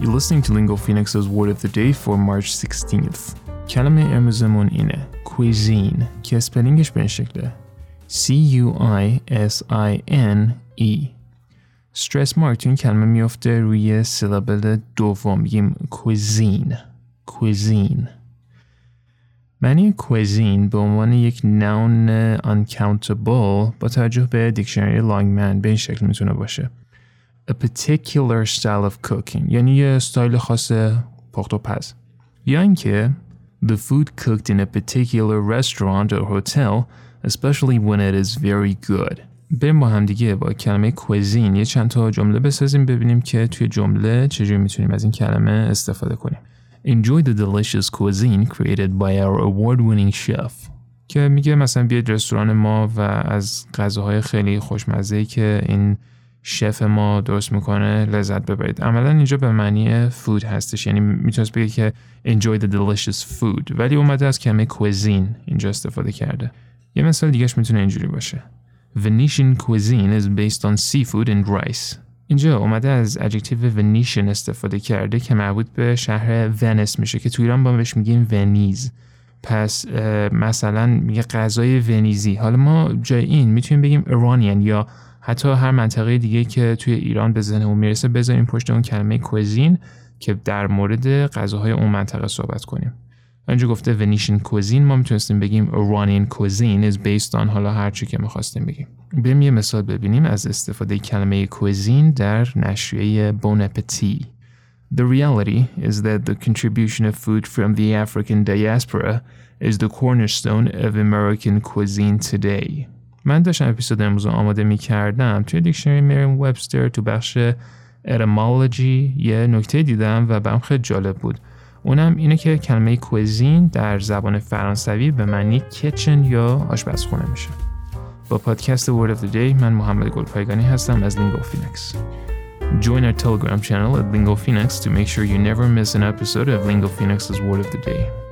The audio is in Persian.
You're listening to Lingo Phoenix's Word of the Day for March 16th. کلمه امروزمون اینه cuisine. که spelling ش به این شکله C-U-I-S-I-N-E stress mark تو این کلمه میفته روی syllable دوم میگیم cuisine. Cuisine. معنی cuisine به عنوان یک noun uncountable با توجه به دیکشنری Longman به این شکل می‌تونه باشه a particular style of cooking. یعنی یه استایل خاص پخت و پز. یا اینکه the food cooked in a particular restaurant or hotel especially when it is very good. بریم با هم دیگه با کلمه کوزین یه چند تا جمله بسازیم ببینیم که توی جمله چجوری می‌تونیم از این کلمه استفاده کنیم. Enjoy the delicious cuisine created by our award-winning chef. که میگه مثلا بیاید رستوران ما و از غذاهای خیلی خوشمزه که این شف ما درست می‌کنه لذت ببرید. عملا اینجا به معنی food هستش. یعنی می‌تونست بگه که enjoy the delicious food. ولی اومده از کلمه cuisine اینجا استفاده کرده. یه مثال دیگهش می‌تونه اینجوری باشه. Venetian cuisine is based on seafood and rice. اینجا اومده از adjective Venetian استفاده کرده که مربوط به شهر Venice میشه که تو ایران با بهش میگیم ونیز پس مثلا میگه غذای ونیزی حالا ما جای این می‌تونیم بگیم Iranian یا حتی هر منطقه دیگه که توی ایران به ذهنمون می‌رسه بذاریم پشت اون کلمه کوزین که در مورد غذاهای اون منطقه صحبت کنیم. اینجا گفته ونیشن کوزین ما می‌تونستیم بگیم ایرانیان کوزین is based on حالا هر چی که می‌خواستیم بگیم. بریم یه مثال ببینیم از استفاده کلمه کوزین در نشریه بون اپتی The reality is that the contribution of food from the African diaspora is the cornerstone of American cuisine today. من داشتم اپیزود امروز آماده می کردم توی دیکشنری Merriam-Webster تو بخش etymology. یه نکته دیدم و برام خیلی جالب بود. اونم اینه که کلمه cuisine در زبان فرانسوی به معنی kitchen یا آشپزخونه میشه. با پادکست Word of the Day من محمد گلپایگانی هستم از Lingo Phoenix. Join our Telegram channel at Lingo Phoenix to make sure you never miss an episode of Lingo Phoenix's Word of the Day.